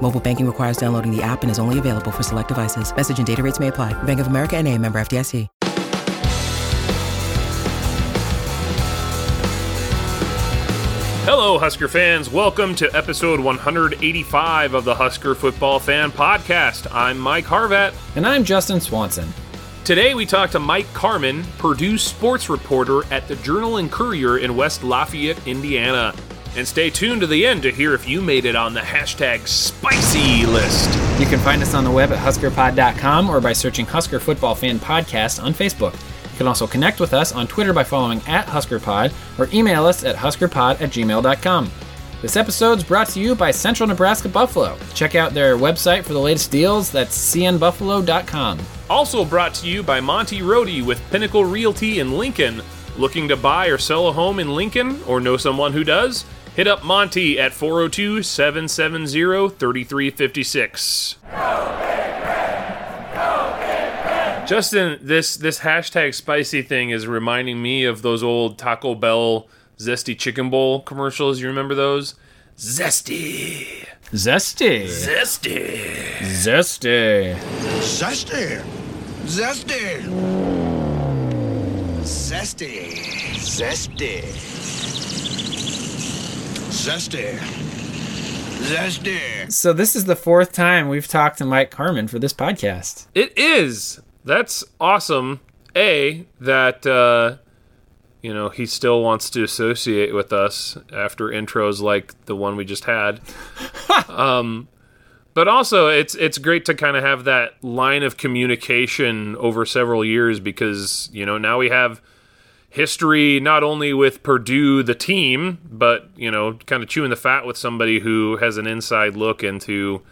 Mobile banking requires downloading the app and is only available for select devices. Message and data rates may apply. Bank of America and a member FDIC. Hello, Husker fans. Welcome to episode 185 of the Husker Football Fan Podcast. I'm Mike Harvat. And I'm Justin Swanson. Today we talk to Mike Carmin, Purdue sports reporter at the Journal and Courier in West Lafayette, Indiana. And stay tuned to the end to hear if you made it on the hashtag spicy list. You can find us on the web at huskerpod.com or by searching Husker Football Fan Podcast on Facebook. You can also connect with us on Twitter by following at HuskerPod or email us at huskerpod at gmail.com. This episode is brought to you by Central Nebraska Buffalo. Check out their website for the latest deals. That's cnbuffalo.com. Also brought to you by Monty Rohde with Pinnacle Realty in Lincoln. Looking to buy or sell a home in Lincoln or know someone who does? Hit up Monty at 402 770 3356. Justin, this this hashtag spicy thing is reminding me of those old Taco Bell zesty chicken bowl commercials. You remember those? Zesty, Zesty. zesty. Zesty. Zesty. Zesty. Zesty. Zesty. Zesty. Zesty. So this is the fourth time we've talked to Mike Carmin for this podcast. It is. That's awesome. A that uh, you know he still wants to associate with us after intros like the one we just had. um, but also it's it's great to kind of have that line of communication over several years because you know now we have history not only with Purdue the team, but you know kind of chewing the fat with somebody who has an inside look into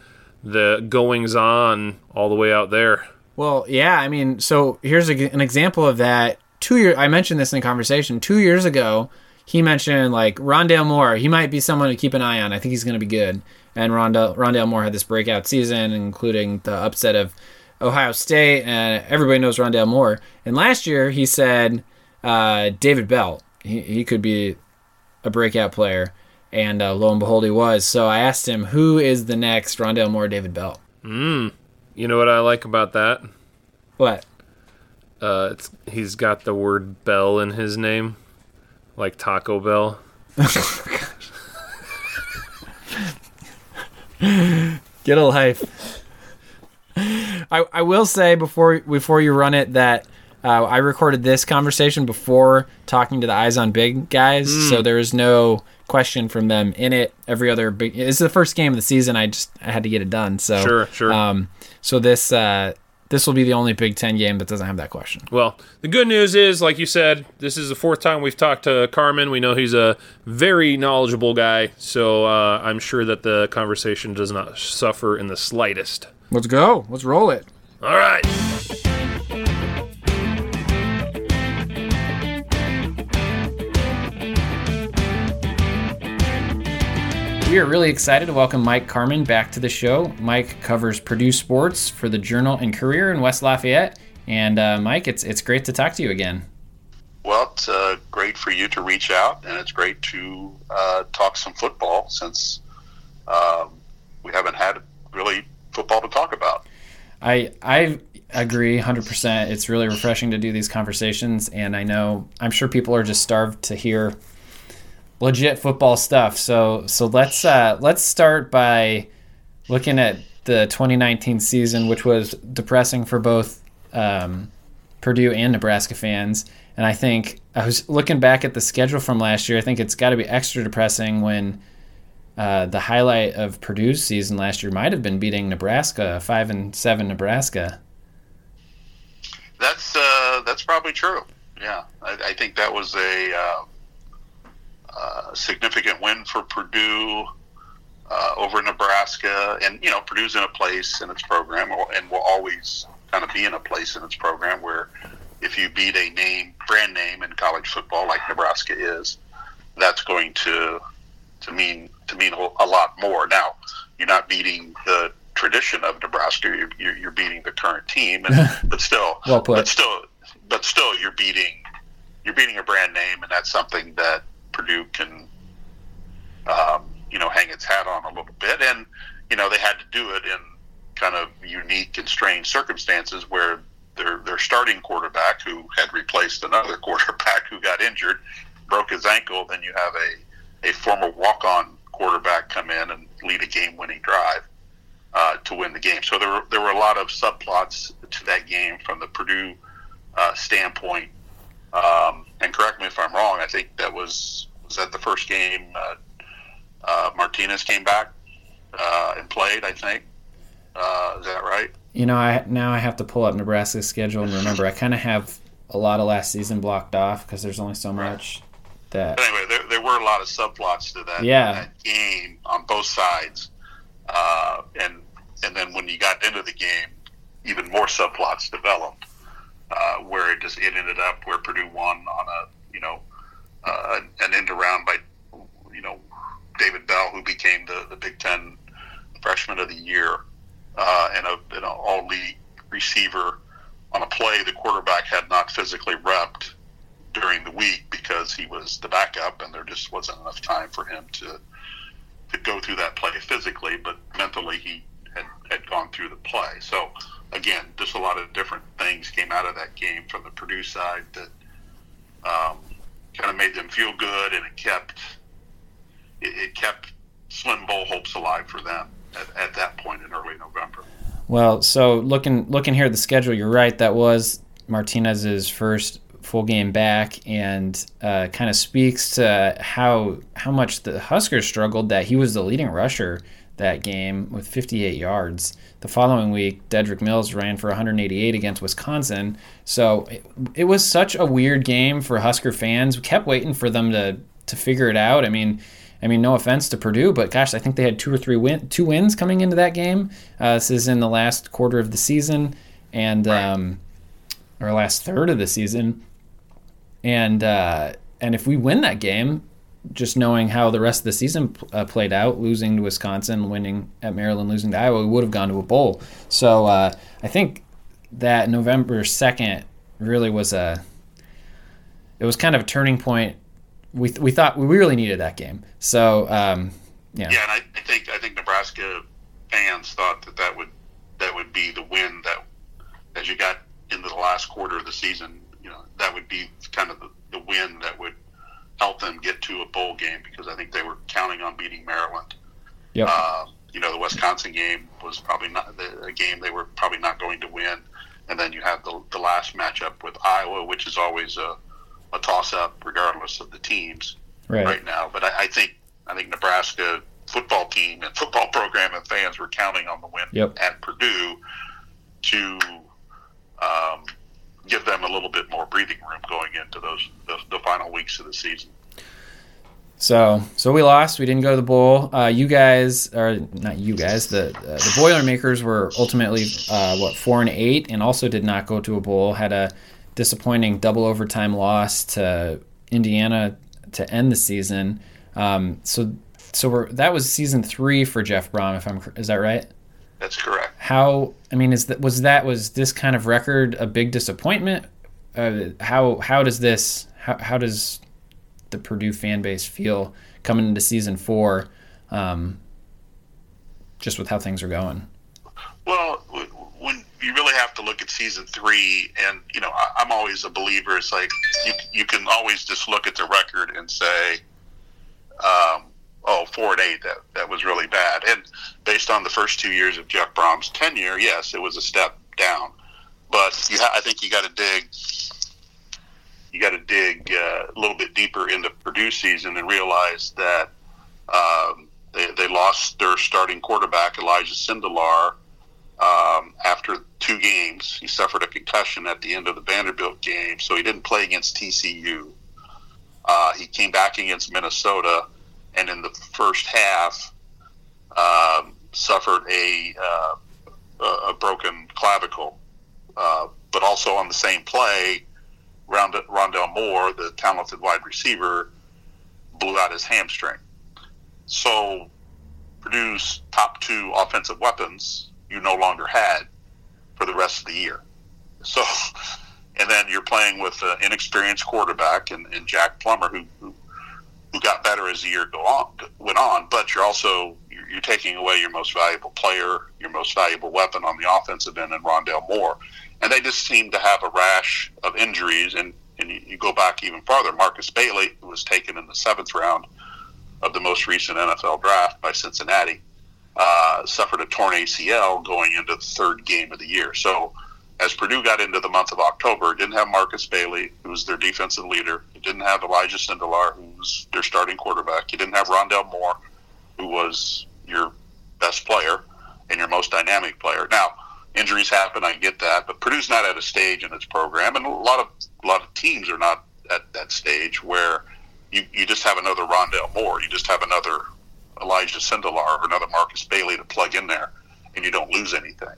the goings on all the way out there. Well, yeah, I mean, so here's a, an example of that. Two years, I mentioned this in conversation. Two years ago, he mentioned like Rondale Moore. He might be someone to keep an eye on. I think he's going to be good. And Rondale, Rondale Moore had this breakout season, including the upset of Ohio State, and everybody knows Rondale Moore. And last year, he said uh, David Bell. He, he could be a breakout player, and uh, lo and behold, he was. So I asked him, who is the next Rondale Moore, David Bell? You know what I like about that? What? Uh, it's he's got the word Bell in his name, like Taco Bell. Get a life. I, I will say before before you run it that uh, I recorded this conversation before talking to the Eyes on Big guys, so there is no question from them in it. Every other big it's the first game of the season. I just I had to get it done. So Sure, sure. Um, so this uh, this will be the only Big Ten game that doesn't have that question. Well, the good news is, like you said, this is the fourth time we've talked to Carmin. We know he's a very knowledgeable guy, so uh, I'm sure that the conversation does not suffer in the slightest. Let's go. Let's roll it. All right. We are really excited to welcome Mike Carmin back to the show. Mike covers Purdue sports for the Journal and Courier in West Lafayette. And uh, Mike, it's it's great to talk to you again. Well, it's uh, great for you to reach out, and it's great to uh, talk some football since um, we haven't had really football to talk about. I I agree 100%. It's really refreshing to do these conversations and I know I'm sure people are just starved to hear legit football stuff. So so let's uh let's start by looking at the 2019 season which was depressing for both um, Purdue and Nebraska fans. And I think I was looking back at the schedule from last year. I think it's got to be extra depressing when uh, the highlight of Purdue's season last year might have been beating Nebraska, five and seven Nebraska. That's uh, that's probably true. Yeah, I, I think that was a uh, significant win for Purdue uh, over Nebraska, and you know Purdue's in a place in its program, and will always kind of be in a place in its program where if you beat a name brand name in college football like Nebraska is, that's going to to mean to mean a lot more. Now, you're not beating the tradition of Nebraska. You're, you're, you're beating the current team, and, but still, well but still, but still, you're beating you're beating a brand name, and that's something that Purdue can, um, you know, hang its hat on a little bit. And you know, they had to do it in kind of unique and strange circumstances where their their starting quarterback, who had replaced another quarterback who got injured, broke his ankle. Then you have a a former walk on quarterback come in and lead a game winning drive uh, to win the game. So there were, there were a lot of subplots to that game from the Purdue uh, standpoint. Um, and correct me if I'm wrong. I think that was was that the first game uh, uh Martinez came back uh, and played. I think uh, is that right? You know, I now I have to pull up Nebraska's schedule and remember I kind of have a lot of last season blocked off because there's only so much that. But anyway, there, there were a lot of subplots to that, Yeah. that game on both sides, uh, and and then when you got into the game, even more subplots developed, uh, where it just it ended up where Purdue won on a you know uh, an end around by you know David Bell, who became the the Big Ten Freshman of the Year, uh, and a an all league receiver on a play the quarterback had not physically repped during the week because he was the backup and there just wasn't enough time for him to to go through that play physically, but mentally he had, had gone through the play. So again, just a lot of different things came out of that game from the Purdue side that um, kind of made them feel good, and it kept it, it kept Slim Bowl hopes alive for them at, at that point in early November. Well, so looking looking here at the schedule, you're right. That was Martinez's first full game back, and uh, kind of speaks to how how much the Huskers struggled. That he was the leading rusher that game with 58 yards. The following week, Dedrick Mills ran for 188 against Wisconsin. So it, it was such a weird game for Husker fans. We kept waiting for them to to figure it out. I mean. I mean, no offense to Purdue, but gosh, I think they had two or three win, two wins coming into that game. Uh, this is in the last quarter of the season, and um, or last third of the season, and uh, and if we win that game, just knowing how the rest of the season uh, played out, losing to Wisconsin, winning at Maryland, losing to Iowa, we would have gone to a bowl. So uh, I think that November second really was a it was kind of a turning point. We, we thought we really needed that game. So um, yeah. Yeah, and I, I think I think Nebraska fans thought that that would that would be the win that as you got into the last quarter of the season, you know, that would be kind of the, the win that would help them get to a bowl game because I think they were counting on beating Maryland. Yep. Uh, you know, the Wisconsin game was probably not the, a game they were probably not going to win, and then you have the, the last matchup with Iowa, which is always a, a toss up regardless of the teams right. right now. But I, I think I think Nebraska football team and football program and fans were counting on the win Yep. at Purdue to um, give them a little bit more breathing room going into those the, the final weeks of the season. So so we lost. We didn't go to the bowl. Uh, you guys, or not you guys, the uh, the Boilermakers were ultimately uh, what four and eight, and also did not go to a bowl. Had a disappointing double overtime loss to Indiana to end the season. Um, so so we're that was season three for Jeff Brohm. If I'm is that right? That's correct. How I mean is that was that was this kind of record a big disappointment? Uh, how how does this how how does the Purdue fan base feel coming into season four, um, just with how things are going? Well, when you really have to look at season three, and you know, I, I'm always a believer. It's like you you can always just look at the record and say, um, "Oh, four and eight, that that was really bad." And based on the first two years of Jeff Brohm's tenure, yes, it was a step down. But you ha- I think you got to dig. You got to dig uh, a little bit deeper into Purdue season and realize that um, they, they lost their starting quarterback Elijah Sindelar um, after two games. He suffered a concussion at the end of the Vanderbilt game, so he didn't play against TCU. Uh, he came back against Minnesota, and in the first half, um, suffered a uh, a broken clavicle. Uh, but also on the same play, Rondale Moore, the talented wide receiver, blew out his hamstring. So Purdue's top two offensive weapons you no longer had for the rest of the year. So, and then you're playing with an inexperienced quarterback and, and Jack Plummer, who, who who got better as the year go on, went on. But you're also you're, you're taking away your most valuable player, your most valuable weapon on the offensive end, and Rondale Moore. And they just seem to have a rash of injuries. And, and you, you go back even farther. Markus Bailey, who was taken in the seventh round of the most recent NFL draft by Cincinnati, uh, suffered a torn ACL going into the third game of the year. So as Purdue got into the month of October, didn't have Markus Bailey, who was their defensive leader. It didn't have Elijah Sindelar, was their starting quarterback. You didn't have Rondale Moore, who was your best player and your most dynamic player. Now, injuries happen, I get that, but Purdue's not at a stage in its program, and a lot of a lot of teams are not at that stage where you, you just have another Rondale Moore, you just have another Elijah Sindelar or another Markus Bailey to plug in there, and you don't lose anything.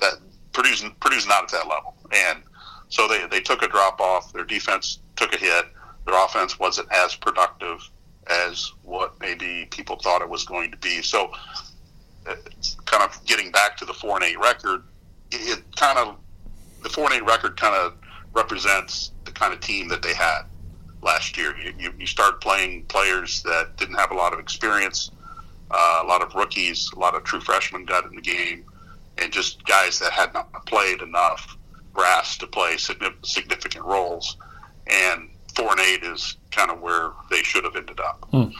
That Purdue's Purdue's not at that level, and so they they took a drop off. Their defense took a hit. Their offense wasn't as productive as what maybe people thought it was going to be. So, uh, kind of getting back to the four and eight record, it, kind of the four and eight record kind of represents the kind of team that they had last year. You, you, you start playing players that didn't have a lot of experience, uh, a lot of rookies, a lot of true freshmen got in the game, and just guys that had not played enough brass to play significant roles. And four and eight is kind of where they should have ended up. Hmm.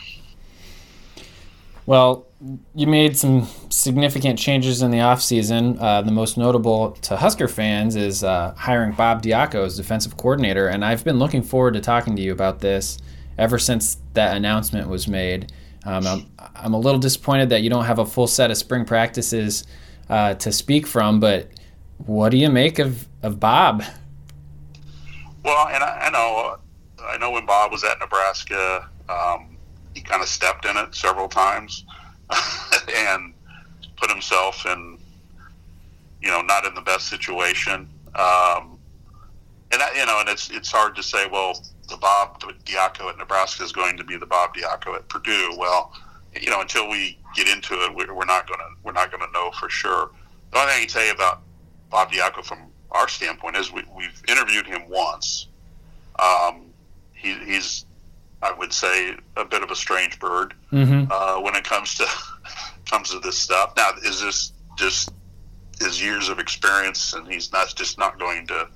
Well, you made some significant changes in the offseason. Uh, the most notable to Husker fans is uh, hiring Bob Diaco as defensive coordinator. And I've been looking forward to talking to you about this ever since that announcement was made. Um, I'm, I'm, a little disappointed that you don't have a full set of spring practices uh, to speak from, but what do you make of, of Bob? Well, and I, I know I know when Bob was at Nebraska, um, he kind of stepped in it several times and put himself in, you know, not in the best situation. Um, and that, you know, and it's it's hard to say, well, the Bob Diaco at Nebraska is going to be the Bob Diaco at Purdue. Well, you know, until we get into it, we're not gonna we're not gonna know for sure. The only thing I can tell you about Bob Diaco from our standpoint is we, we've interviewed him once. Um, he, he's I would say a bit of a strange bird mm-hmm. uh, when it comes to comes to this stuff. Now, is this just his years of experience, and he's not just not going to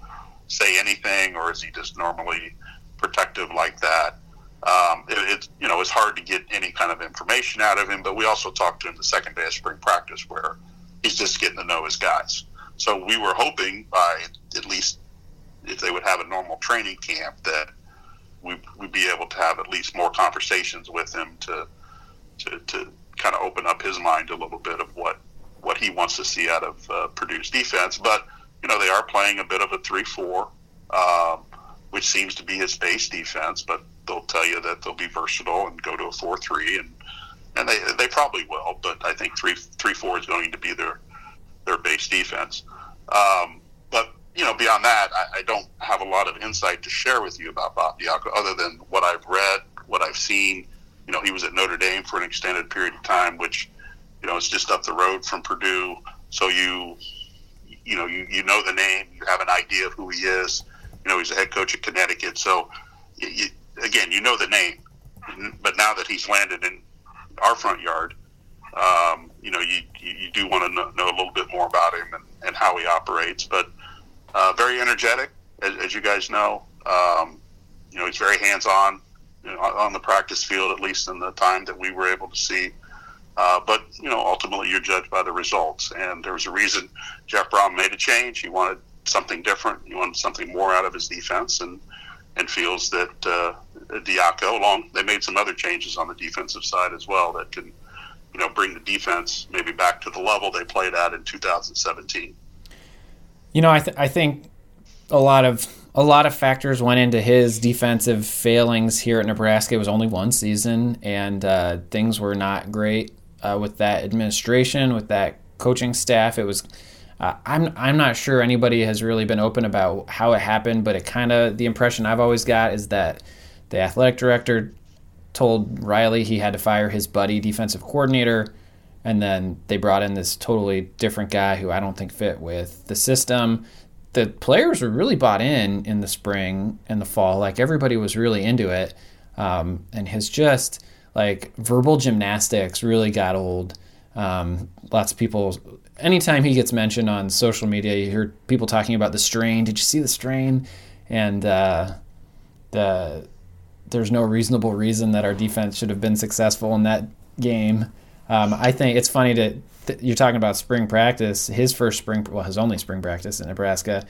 say anything, or is he just normally protective like that? Um, it, it, you know it's hard to get any kind of information out of him. But we also talked to him the second day of spring practice, where he's just getting to know his guys. So we were hoping by at least if they would have a normal training camp that we would be able to have at least more conversations with him to to, to kind of open up his mind a little bit of what what he wants to see out of uh, Purdue's defense. But you know they are playing a bit of a three-four, um, which seems to be his base defense. But they'll tell you that they'll be versatile and go to a four-three, and and they they probably will. But I think three three-four is going to be their their base defense. Um, but you know, beyond that, I, I, don't have a lot of insight to share with you about Bob Diaco other than what I've read, what I've seen. You know, he was at Notre Dame for an extended period of time, which, you know, is just up the road from Purdue. So you, you know, you, you know the name, you have an idea of who he is. You know, he's a head coach at Connecticut. So, you, again, you know the name. But now that he's landed in our front yard, um, you know, you, you do want to know, know, a little bit more about him and, and how he operates. But uh, very energetic, as, as, you guys know. Um, you know, he's very hands-on you know, on the practice field, at least in the time that we were able to see. Uh, but you know, ultimately, you're judged by the results. And there was a reason Jeff Brohm made a change. He wanted something different. He wanted something more out of his defense, and and feels that uh, Diaco, along they made some other changes on the defensive side as well that can, you know, bring the defense maybe back to the level they played at in 2017. You know, I th- I think a lot of a lot of factors went into his defensive failings here at Nebraska. It was only one season, and uh, things were not great uh, with that administration, with that coaching staff. It was Uh, I'm I'm not sure anybody has really been open about how it happened, but it kind of the impression I've always got is that the athletic director told Riley he had to fire his buddy defensive coordinator, and then they brought in this totally different guy who I don't think fit with the system. The players were really bought in in the spring and the fall, like everybody was really into it, um, and his just like verbal gymnastics really got old. Um, lots of people anytime he gets mentioned on social media, you hear people talking about the strain. Did you see the strain? And uh, the there's no reasonable reason that our defense should have been successful in that game. Um, I think it's funny that, that, you're talking about spring practice. His first spring, well, his only spring practice in Nebraska.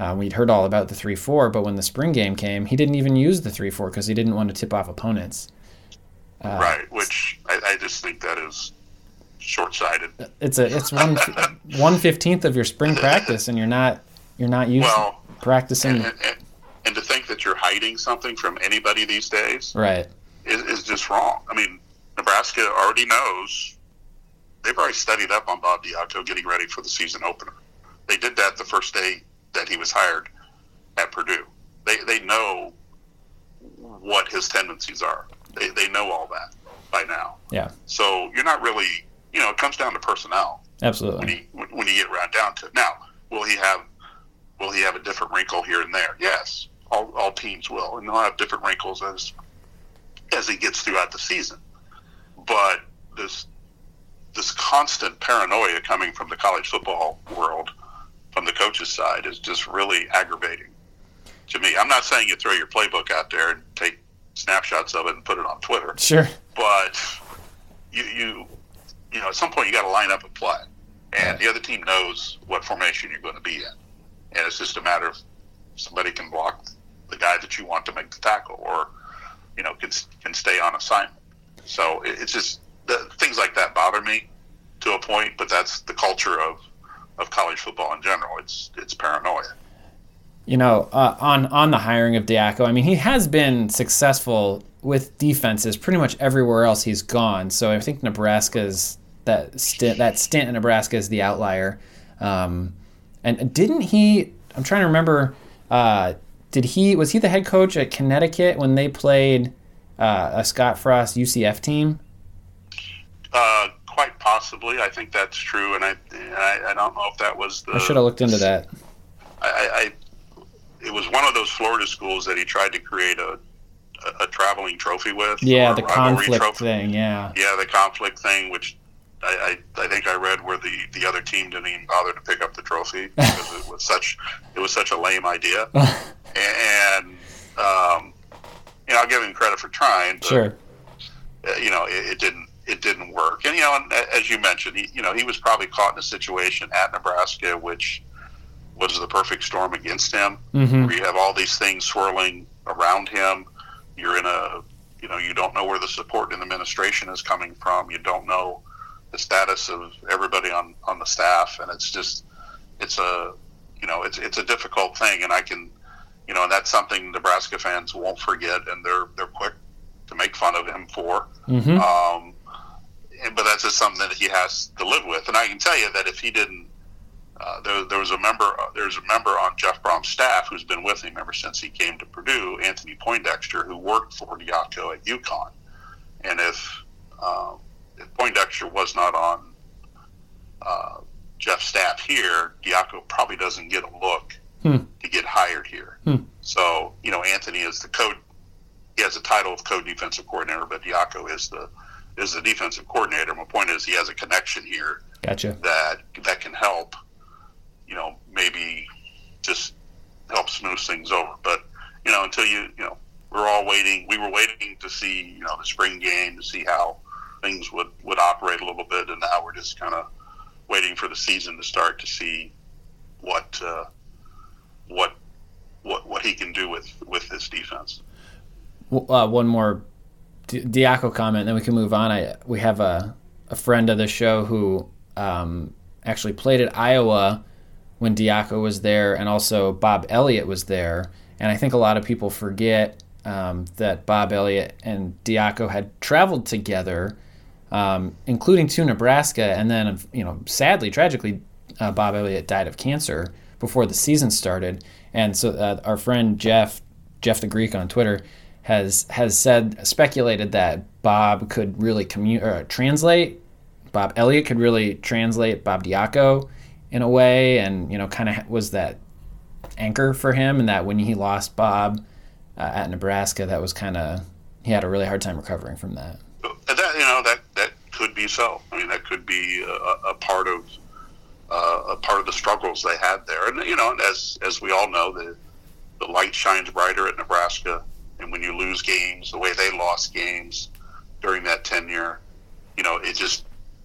Uh, we'd heard all about the three four, but when the spring game came, he didn't even use the three four because he didn't want to tip off opponents. Uh, right, which I, I just think that is short-sighted. It's a it's one one fifteenth of your spring practice, and you're not you're not used well, practicing. And, and, and, to think that you're hiding something from anybody these days, right, is, is just wrong. I mean, Nebraska already knows. They've already studied up on Bob Diaco getting ready for the season opener. They did that the first day that he was hired at Purdue. They they know what his tendencies are. They they know all that by now. Yeah. So you're not really you know, it comes down to personnel. Absolutely. When, he, when you get right down to it. Now, will he have will he have a different wrinkle here and there? Yes, all, all teams will, and they'll have different wrinkles as as he gets throughout the season. But this this constant paranoia coming from the college football world, from the coaches' side, is just really aggravating to me. I'm not saying you throw your playbook out there and take snapshots of it and put it on Twitter. Sure. But you you you know, at some point you got to line up and play, and the other team knows what formation you're going to be in, and it's just a matter of somebody can block the guy that you want to make the tackle, or you know, can can stay on assignment. So it's just the, things like that bother me to a point, but that's the culture of of college football in general. It's it's paranoia. You know, uh, on on the hiring of Diaco, I mean, he has been successful with defenses pretty much everywhere else he's gone. So I think Nebraska's that stint that stint in Nebraska is the outlier. Um, and didn't he? I'm trying to remember. Uh, did he was he the head coach at Connecticut when they played uh, a Scott Frost UCF team? Uh, quite possibly. I think that's true, and I, I, I don't know if that was the. I should have looked into that. I, I, it was one of those Florida schools that he tried to create a a, a traveling trophy with. Yeah, the conflict trophy. thing. Yeah. Yeah, the conflict thing, which I, I, I, think I read where the, the other team didn't even bother to pick up the trophy because it was such it was such a lame idea. and um, you know, I'll give him credit for trying. But, sure. Uh, you know, it, it, didn't it didn't work. And you know, and as you mentioned, he, you know, he was probably caught in a situation at Nebraska which was the perfect storm against him. Mm-hmm. Where you have all these things swirling around him you're in a you know you don't know where the support in the administration is coming from. You don't know the status of everybody on on the staff. And it's just it's a you know it's it's a difficult thing. And i can you know and that's something nebraska fans won't forget and they're they're quick to make fun of him for. Mm-hmm. um, but that's just something that he has to live with. And i can tell you that if he didn't uh, there, there, was a member. Uh, there's a member on Jeff Brohm's staff who's been with him ever since he came to Purdue, Anthony Poindexter, who worked for Diaco at UConn. And if, um, if Poindexter was not on uh, Jeff's staff here, Diaco probably doesn't get a look hmm. to get hired here. Hmm. So you know, Anthony is the code. He has a title of co-defensive coordinator, but Diaco is the is the defensive coordinator. My point is, he has a connection here. Gotcha. That that can help you know, maybe just help smooth things over. But, you know, until you, you know, we're all waiting. We were waiting to see, you know, the spring game to see how things would, would operate a little bit. And now we're just kind of waiting for the season to start to see what, uh, what, what, what he can do with, with this defense. Uh, one more Diaco comment, then we can move on. I we have a, a friend of the show who um, actually played at Iowa when Diaco was there, and also Bob Elliott was there. And I think a lot of people forget um, that Bob Elliott and Diaco had traveled together, um, including to Nebraska, and then you know, sadly, tragically, uh, Bob Elliott died of cancer before the season started, and so uh, our friend Jeff Jeff the Greek on Twitter has has said speculated that Bob could really commu- translate Bob Elliott could really translate Bob Diaco in a way, and you know, kind of was that anchor for him, and that when he lost Bob uh, at Nebraska, that was kind of he had a really hard time recovering from that. That you know that that could be so. I mean, that could be a, a part of uh, a part of the struggles they had there, and you know, as as we all know, the the light shines brighter at Nebraska, and when you lose games the way they lost games during that tenure, you know, it just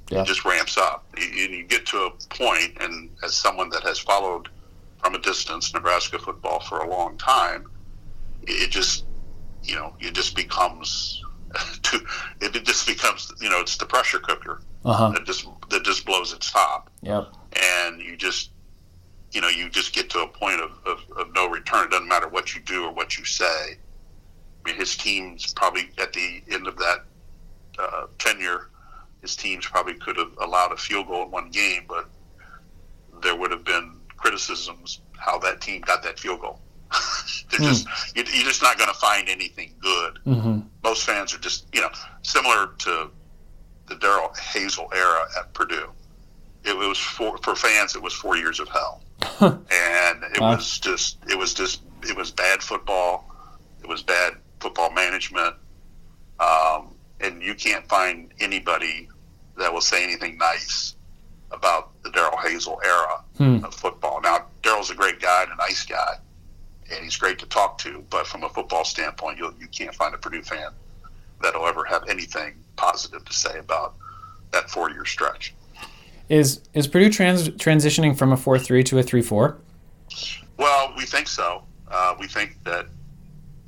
yeah. it just ramps up. You, you get to a point, and as someone that has followed from a distance Nebraska football for a long time, it just you know it just becomes it just becomes you know it's the pressure cooker uh-huh. that just that just blows its top. Yep. And you just you know you just get to a point of, of, of no return. It doesn't matter what you do or what you say. I mean, his team's probably at the end of that uh, tenure his teams probably could have allowed a field goal in one game, but there would have been criticisms how that team got that field goal. They're mm. just you're, just not going to find anything good. Mm-hmm. Most fans are just you know similar to the Darrell Hazell era at Purdue. It was for for fans. It was four years of hell, and it wow. was just it was just it was bad football. It was bad football management, um, and you can't find anybody that will say anything nice about the Darrell Hazell era hmm. of football. Now, Darrell's a great guy and a nice guy, and he's great to talk to. But from a football standpoint, you you can't find a Purdue fan that'll ever have anything positive to say about that four year stretch. Is is Purdue trans- transitioning from a four three to a three four? Well, we think so. Uh, we think that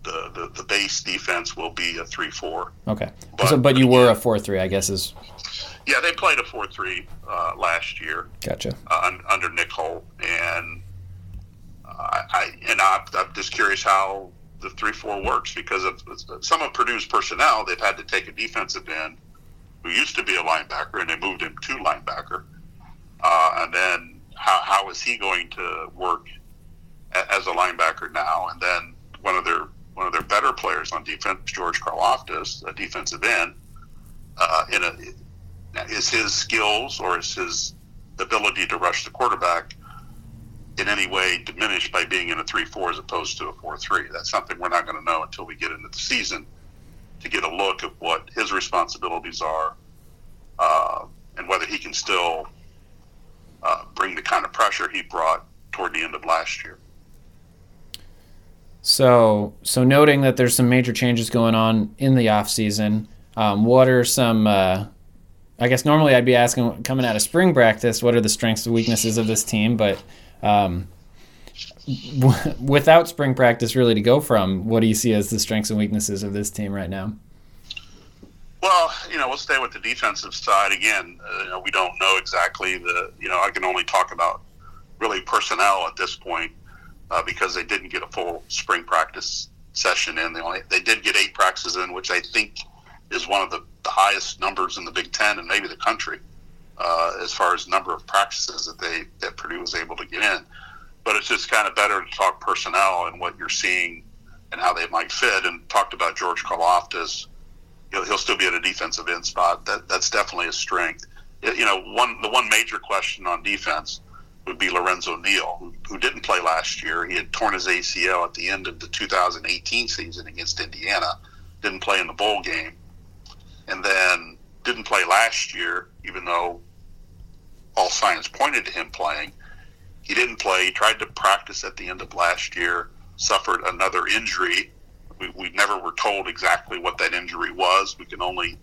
the, the, the base defense will be a three four. Okay, but, so, but you were a four three, I guess is yeah, they played a four-three uh, last year. Gotcha. Uh, under Nick Holt, and uh, I and I, I'm just curious how the three-four works because of some of Purdue's personnel. They've had to take a defensive end who used to be a linebacker, and they moved him to linebacker. Uh, and then how, how is he going to work as a linebacker now? And then one of their one of their better players on defense, George Karlaftis, a defensive end, uh, in a is his skills or is his ability to rush the quarterback in any way diminished by being in a 3-4 as opposed to a 4-3? That's something we're not going to know until we get into the season to get a look at what his responsibilities are uh, and whether he can still uh, bring the kind of pressure he brought toward the end of last year. So, so noting that there's some major changes going on in the off season, um, what are some uh, I guess normally I'd be asking coming out of spring practice, what are the strengths and weaknesses of this team? But um, w- without spring practice really to go from, what do you see as the strengths and weaknesses of this team right now? Well, you know, we'll stay with the defensive side again. Uh, you know, we don't know exactly the. You know, I can only talk about really personnel at this point uh, because they didn't get a full spring practice session in. They only they did get eight practices in, which I think is one of the the highest numbers in the Big Ten and maybe the country uh, as far as number of practices that they that Purdue was able to get in. But it's just kind of better to talk personnel and what you're seeing and how they might fit. And talked about George Karlaftis. He'll, he'll still be at a defensive end spot. That that's definitely a strength. You know, one the one major question on defense would be Lorenzo Neal, who, who didn't play last year. He had torn his ACL at the end of the 2018 season against Indiana. Didn't play in the bowl game and then didn't play last year, even though all signs pointed to him playing. He didn't play. He tried to practice at the end of last year, suffered another injury. We, we never were told exactly what that injury was. We can only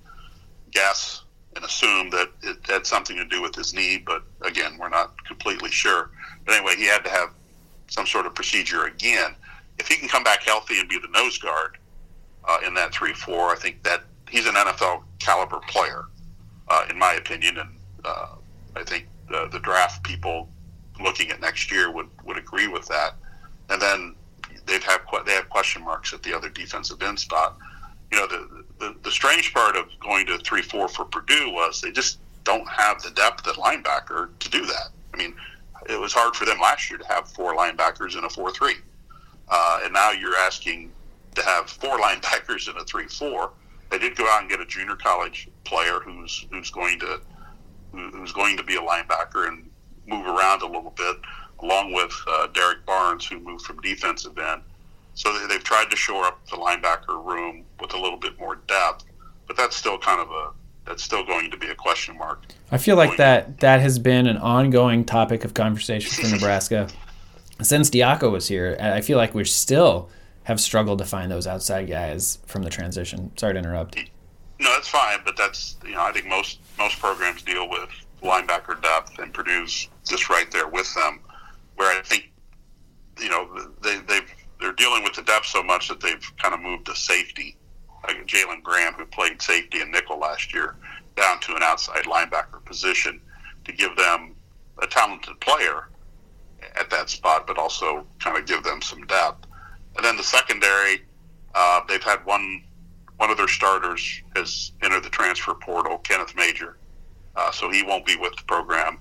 guess and assume that it had something to do with his knee, but again, we're not completely sure. But anyway, he had to have some sort of procedure again. If he can come back healthy and be the nose guard uh, in that 3 4, I think that he's an NFL caliber player, uh, in my opinion, and uh, I think the, the draft people looking at next year would, would agree with that. And then they've had they have question marks at the other defensive end spot. You know, the, the, the strange part of going to three four for Purdue was they just don't have the depth at linebacker to do that. I mean, it was hard for them last year to have four linebackers in a four-three, uh, and now you're asking to have four linebackers in a three-four. They did go out and get a junior college player who's who's going to who's going to be a linebacker and move around a little bit, along with uh, Derrick Barnes, who moved from defensive end. So they, they've tried to shore up the linebacker room with a little bit more depth, but that's still kind of a that's still going to be a question mark. I feel like that that has been an ongoing topic of conversation for Nebraska since Diaco was here. I feel like we're still have struggled to find those outside guys from the transition. Sorry to interrupt. No, that's fine, but that's you know I think most most programs deal with linebacker depth, and Purdue's just right there with them. Where I think you know they they've they're dealing with the depth so much that they've kind of moved to safety. Like Jalen Graham, who played safety and nickel last year, down to an outside linebacker position to give them a talented player at that spot, but also kind of give them some depth. And then the secondary, uh, they've had one one of their starters has entered the transfer portal, Kenneth Major, uh, so he won't be with the program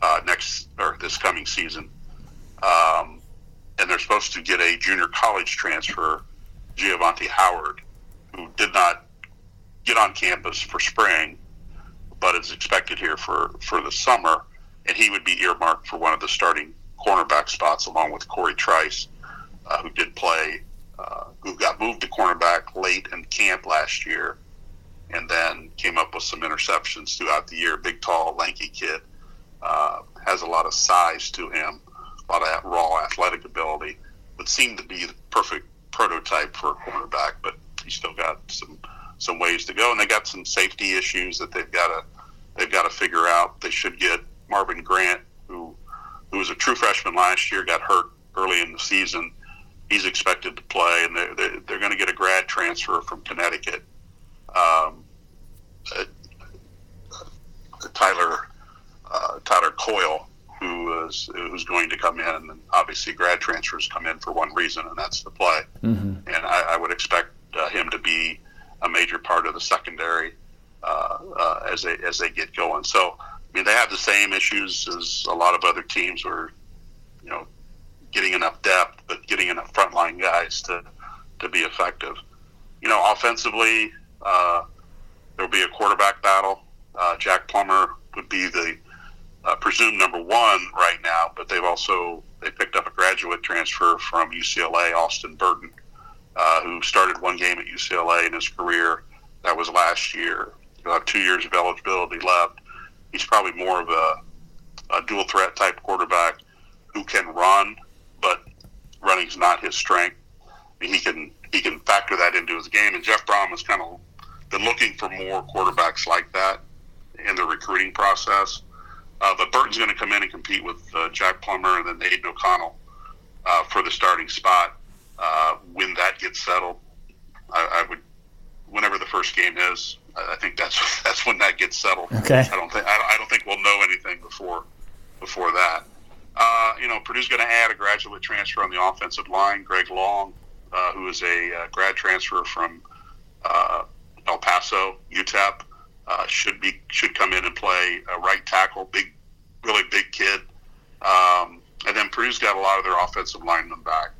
uh, next or this coming season. Um, and they're supposed to get a junior college transfer, Giovanni Howard, who did not get on campus for spring, but is expected here for, for the summer, and he would be earmarked for one of the starting cornerback spots along with Cory Trice, uh, who did play, uh, who got moved to cornerback late in camp last year, and then came up with some interceptions throughout the year. Big, tall, lanky kid, uh, has a lot of size to him, a lot of raw athletic ability. Would seem to be the perfect prototype for a cornerback, but he's still got some some ways to go, and they got some safety issues that they've got to they've got to figure out. They should get Marvin Grant, who who was a true freshman last year, got hurt early in the season. He's expected to play, and they're, they're, they're going to get a grad transfer from Connecticut. Um, uh, Tyler uh, Tyler Coyle, who is who's going to come in, and obviously grad transfers come in for one reason, and that's to play. Mm-hmm. And I, I would expect uh, him to be a major part of the secondary uh, uh, as they as they get going. So I mean, they have the same issues as a lot of other teams, where you know, getting enough depth, but getting enough frontline guys to to be effective. You know, offensively, uh, there will be a quarterback battle. Uh, Jack Plummer would be the uh, presumed number one right now, but they've also they picked up a graduate transfer from UCLA, Austin Burton, uh, who started one game at UCLA in his career. That was last year. He'll have two years of eligibility left. He's probably more of a, a dual threat type quarterback who can run, but running's not his strength. He can he can factor that into his game. And Jeff Brohm has kind of been looking for more quarterbacks like that in the recruiting process. Uh, but Burton's going to come in and compete with uh, Jack Plummer and then Aidan O'Connell uh, for the starting spot. Uh, when that gets settled, I, I, would, whenever the first game is, I think that's that's when that gets settled. Okay. I don't think I, I don't think we'll know anything before before that. Uh, you know, Purdue's going to add a graduate transfer on the offensive line, Greg Long, uh, who is a uh, grad transfer from uh, El Paso, UTEP. Uh, should be should come in and play a right tackle, big, really big kid. Um, and then Purdue's got a lot of their offensive linemen back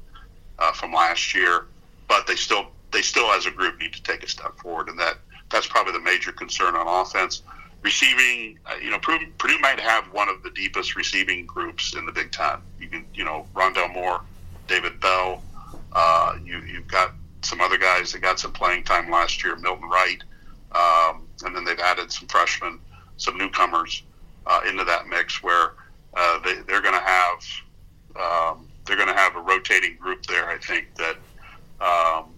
from last year, but they still they still as a group need to take a step forward, and that that's probably the major concern on offense. Receiving, uh, you know, Purdue, Purdue might have one of the deepest receiving groups in the Big Ten. You can, you know, Rondale Moore, David Bell. Uh, you you've got some other guys that got some playing time last year, Milton Wright, um, and then they've added some freshmen, some newcomers uh, into that mix where uh, they, they're going to have um, they're going to have a rotating group there. I think that um,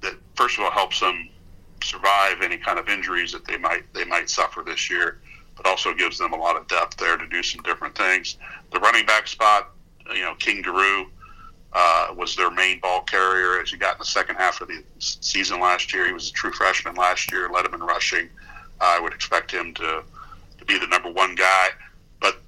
that first of all helps them survive any kind of injuries that they might they might suffer this year, but also gives them a lot of depth there to do some different things. The running back spot, you know, King Doerue uh, was their main ball carrier as he got in the second half of the season last year. He was a true freshman last year, led him in rushing. I would expect him to, to be the number one guy, but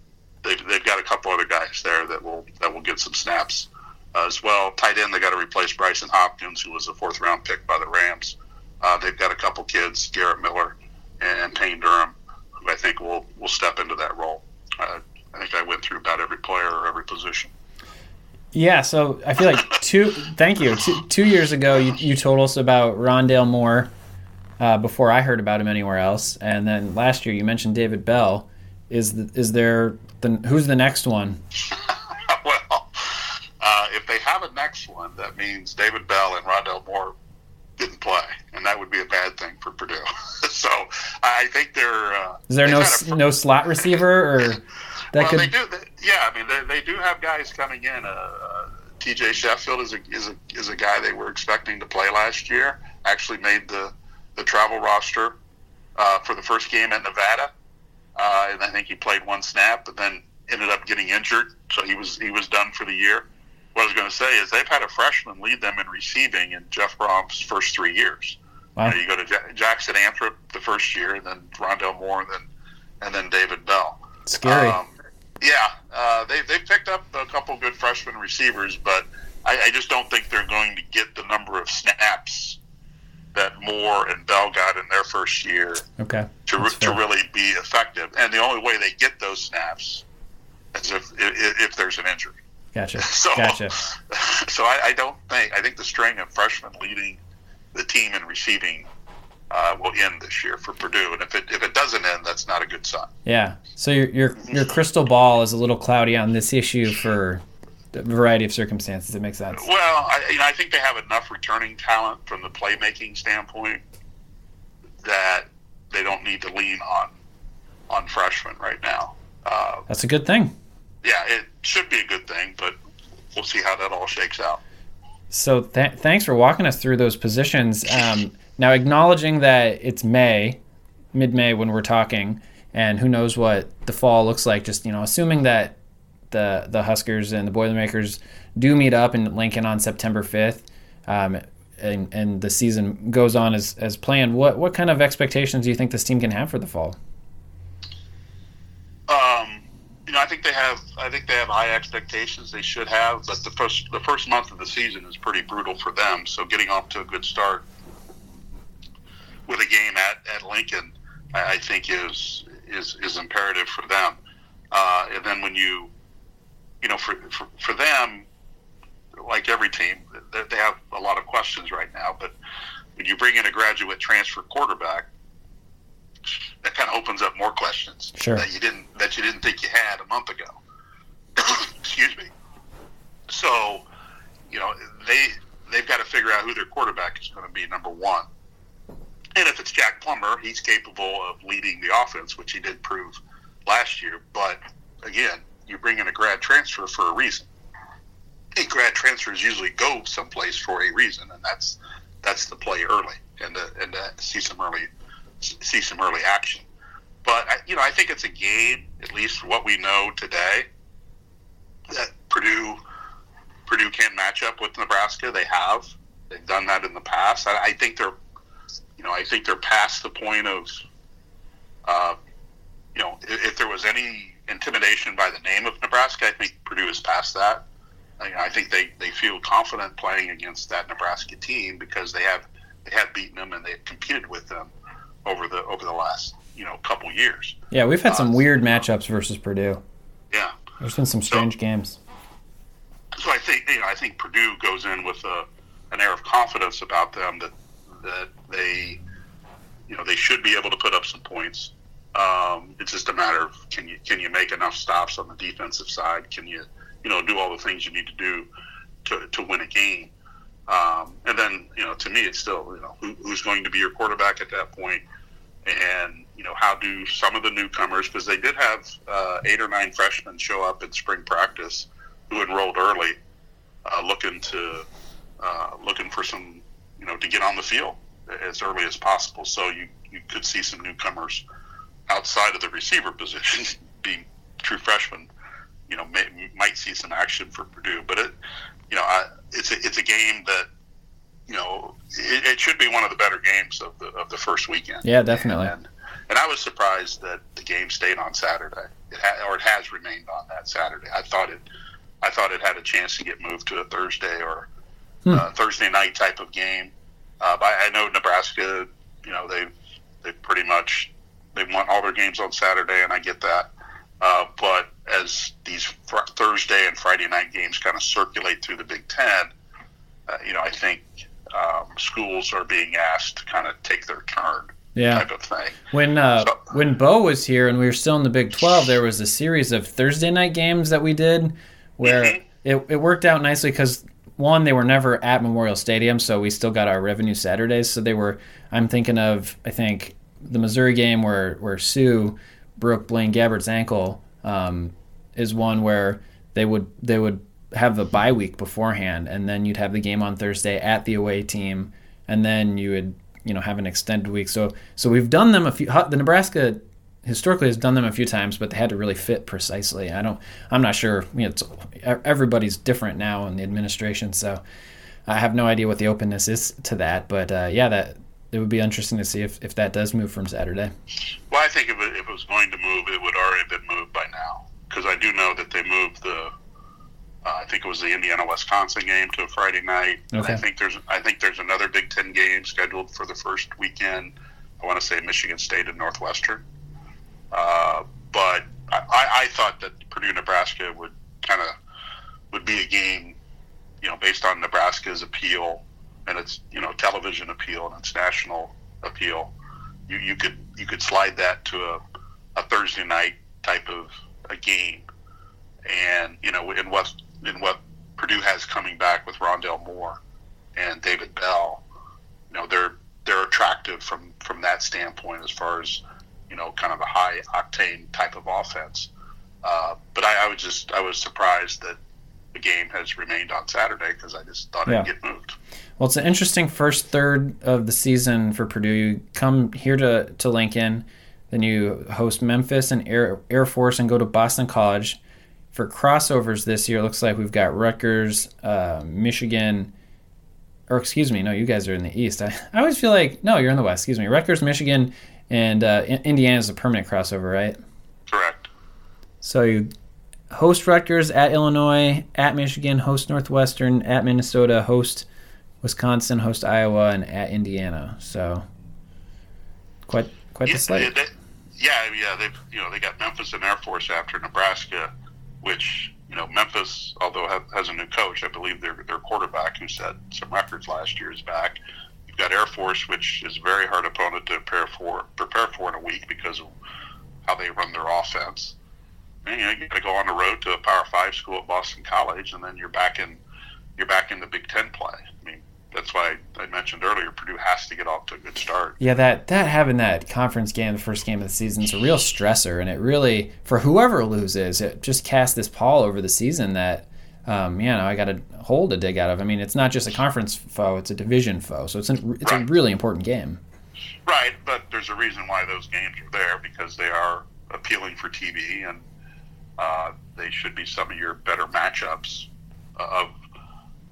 they've, they've got a couple other guys there that will that will get some snaps uh, as well. Tight end, they got to replace Brycen Hopkins, who was a fourth round pick by the Rams. Uh, they've got a couple kids, Garrett Miller and Payne Durham, who I think will will step into that role. Uh, I think I went through about every player or every position. Yeah, so I feel like two. thank you. Two, two years ago, you, you told us about Rondale Moore uh, before I heard about him anywhere else, and then last year you mentioned David Bell. Is the, is there the who's the next one? well, uh, if they have a next one, that means David Bell and Rondale Moore didn't play, and that would be a bad thing for Purdue. so I think they're. Uh, Is there no a- no slot receiver or that well, could? they do. They, yeah, I mean, they, they do have guys coming in. Uh, uh, T.J. Sheffield is a is a is a guy they were expecting to play last year. Actually, made the the travel roster uh, for the first game at Nevada, uh, and I think he played one snap, but then ended up getting injured, so he was he was done for the year. What I was going to say is they've had a freshman lead them in receiving in Jeff Brohm's first three years. Wow. You, know, you go to Ja- Jackson Anthrop the first year, and then Rondale Moore, and then and then David Bell. Scary. Um, yeah, uh, they they picked up a couple good freshman receivers, but I, I just don't think they're going to get the number of snaps that Moore and Bell got in their first year okay. to, re- to really be effective. And the only way they get those snaps is if if, if there's an injury. Gotcha. So, Gotcha. so I, I don't think I think the string of freshmen leading the team in receiving uh, will end this year for Purdue. And if it if it doesn't end, that's not a good sign. Yeah. So your your your crystal ball is a little cloudy on this issue for a variety of circumstances. It makes sense. Well, I, you know, I think they have enough returning talent from the playmaking standpoint that they don't need to lean on on freshmen right now. Uh, That's a good thing. Yeah, it should be a good thing, but we'll see how that all shakes out. So th- thanks for walking us through those positions. Um, now, acknowledging that it's May, mid-May when we're talking, and who knows what the fall looks like. Just you know, assuming that the the Huskers and the Boilermakers do meet up in Lincoln on September fifth, um, and and the season goes on as as planned. What what kind of expectations do you think this team can have for the fall? Um, you know, I think they have. I think they have high expectations. They should have, but the first the first month of the season is pretty brutal for them. So getting off to a good start with a game at, at Lincoln, I, I think is is is imperative for them. Uh, and then when you, you know, for, for for them, like every team, they, they have a lot of questions right now. But when you bring in a graduate transfer quarterback, that kind of opens up more questions Sure. that you didn't that you didn't think you had a month ago. Excuse me. So, you know, they they've got to figure out who their quarterback is going to be. Number one, and if it's Jack Plummer, he's capable of leading the offense, which he did prove last year. But again, you bring in a grad transfer for a reason. And grad transfers usually go someplace for a reason, and that's that's to play early and to, and to see some early see some early action. But you know, I think it's a game, at least what we know today, that Purdue Purdue can't match up with Nebraska. They have. They've done that in the past. I, I think they're, you know, I think they're past the point of, uh, you know, if, if there was any intimidation by the name of Nebraska, I think Purdue is past that. I, I think they, they feel confident playing against that Nebraska team because they have they have beaten them and they've competed with them over the over the last you know couple years. Yeah, we've had some Uh, weird matchups versus Purdue. Yeah. There's been some strange games. So I think you know I think Purdue goes in with a, an air of confidence about them that that they you know they should be able to put up some points. Um, it's just a matter of can you can you make enough stops on the defensive side? Can you you know do all the things you need to do to, to win a game? Um, and then you know to me it's still you know who, who's going to be your quarterback at that point, and you know how do some of the newcomers because they did have uh, eight or nine freshmen show up in spring practice who enrolled early, uh, looking to uh, looking for some, you know, to get on the field as early as possible. So you you could see some newcomers outside of the receiver position, being true freshmen, you know, may, might see some action for Purdue. But it, you know, I, it's a, it's a game that, you know, it, it should be one of the better games of the of the first weekend. Yeah, definitely. And, and I was surprised that the game stayed on Saturday, it ha- or it has remained on that Saturday. I thought it, I thought it had a chance to get moved to a Thursday or uh, Thursday night type of game. Uh, but I know Nebraska, you know, they've they pretty much they won all their games on Saturday, and I get that. Uh, but as these fr- Thursday and Friday night games kind of circulate through the Big Ten, uh, you know, I think um, schools are being asked to kind of take their turn Yeah. type of thing. When uh, So- when Bo was here and we were still in the Big Twelve, there was a series of Thursday night games that we did where Mhm. it, it worked out nicely because one they were never at Memorial Stadium, so we still got our revenue Saturdays. So they were. I'm thinking of I think the Missouri game where where Suh broke Blaine Gabbert's ankle um, is one where they would they would have the bye week beforehand, and then you'd have the game on Thursday at the away team, and then you would you know have an extended week. So so we've done them a few. The Nebraska historically has done them a few times, but they had to really fit precisely. I don't. I'm not sure. You know, it's, everybody's different now in the administration, so I have no idea what the openness is to that. But uh, yeah, that it would be interesting to see if, if that does move from Saturday. Well, I think if it, if it was going to move, it would already have been moved by now. Because I do know that they moved the, uh, I think it was the Indiana Wisconsin game to a Friday night. And Okay. I think there's I think there's another Big Ten game scheduled for the first weekend. I want to say Michigan State and Northwestern. Uh, but I, I, I thought that Purdue Nebraska would kind of would be a game, you know, based on Nebraska's appeal and its you know television appeal and its national appeal. You, you could you could slide that to a, a Thursday night type of a game, and you know in what in what Purdue has coming back with Rondale Moore and David Bell, you know they're they're attractive from from that standpoint as far as you know kind of a high octane type of offense. Uh, but I, I was just I was surprised that the game has remained on Saturday because I just thought Yeah. it'd get moved. Well, it's an interesting first third of the season for Purdue. You come here to, to Lincoln, then you host Memphis and Air, Air Force and go to Boston College. For crossovers this year, it looks like we've got Rutgers, uh, Michigan, or excuse me, no, you guys are in the East. I, I always feel like, no, you're in the West, excuse me. Rutgers, Michigan, and uh, Indiana is a permanent crossover, right? Correct. So you host Rutgers at Illinois, at Michigan, host Northwestern, at Minnesota, host Wisconsin, host Iowa, and at Indiana. So quite quite the Yeah, slate. they- yeah, yeah. They've you know they got Memphis and Air Force after Nebraska, which you know Memphis, although has a new coach, I believe their their quarterback who set some records last year is back. You've got Air Force, which is a very hard opponent to prepare for prepare for in a week because of how they run their offense. And, you know, you got to go on the road to a Power Five school at Boston College, and then you're back in you're back in the Big Ten play. I mean, that's why I mentioned earlier Purdue has to get off to a good start. Yeah, that that having that conference game, the first game of the season, is a real stressor, and it really for whoever loses, it just casts this pall over the season that. Um, you know, I got a hole to dig out of. I mean, it's not just a conference foe; it's a division foe. So it's a, it's a really important game. Right, but there's a reason why those games are there because they are appealing for TV, and uh, they should be some of your better matchups of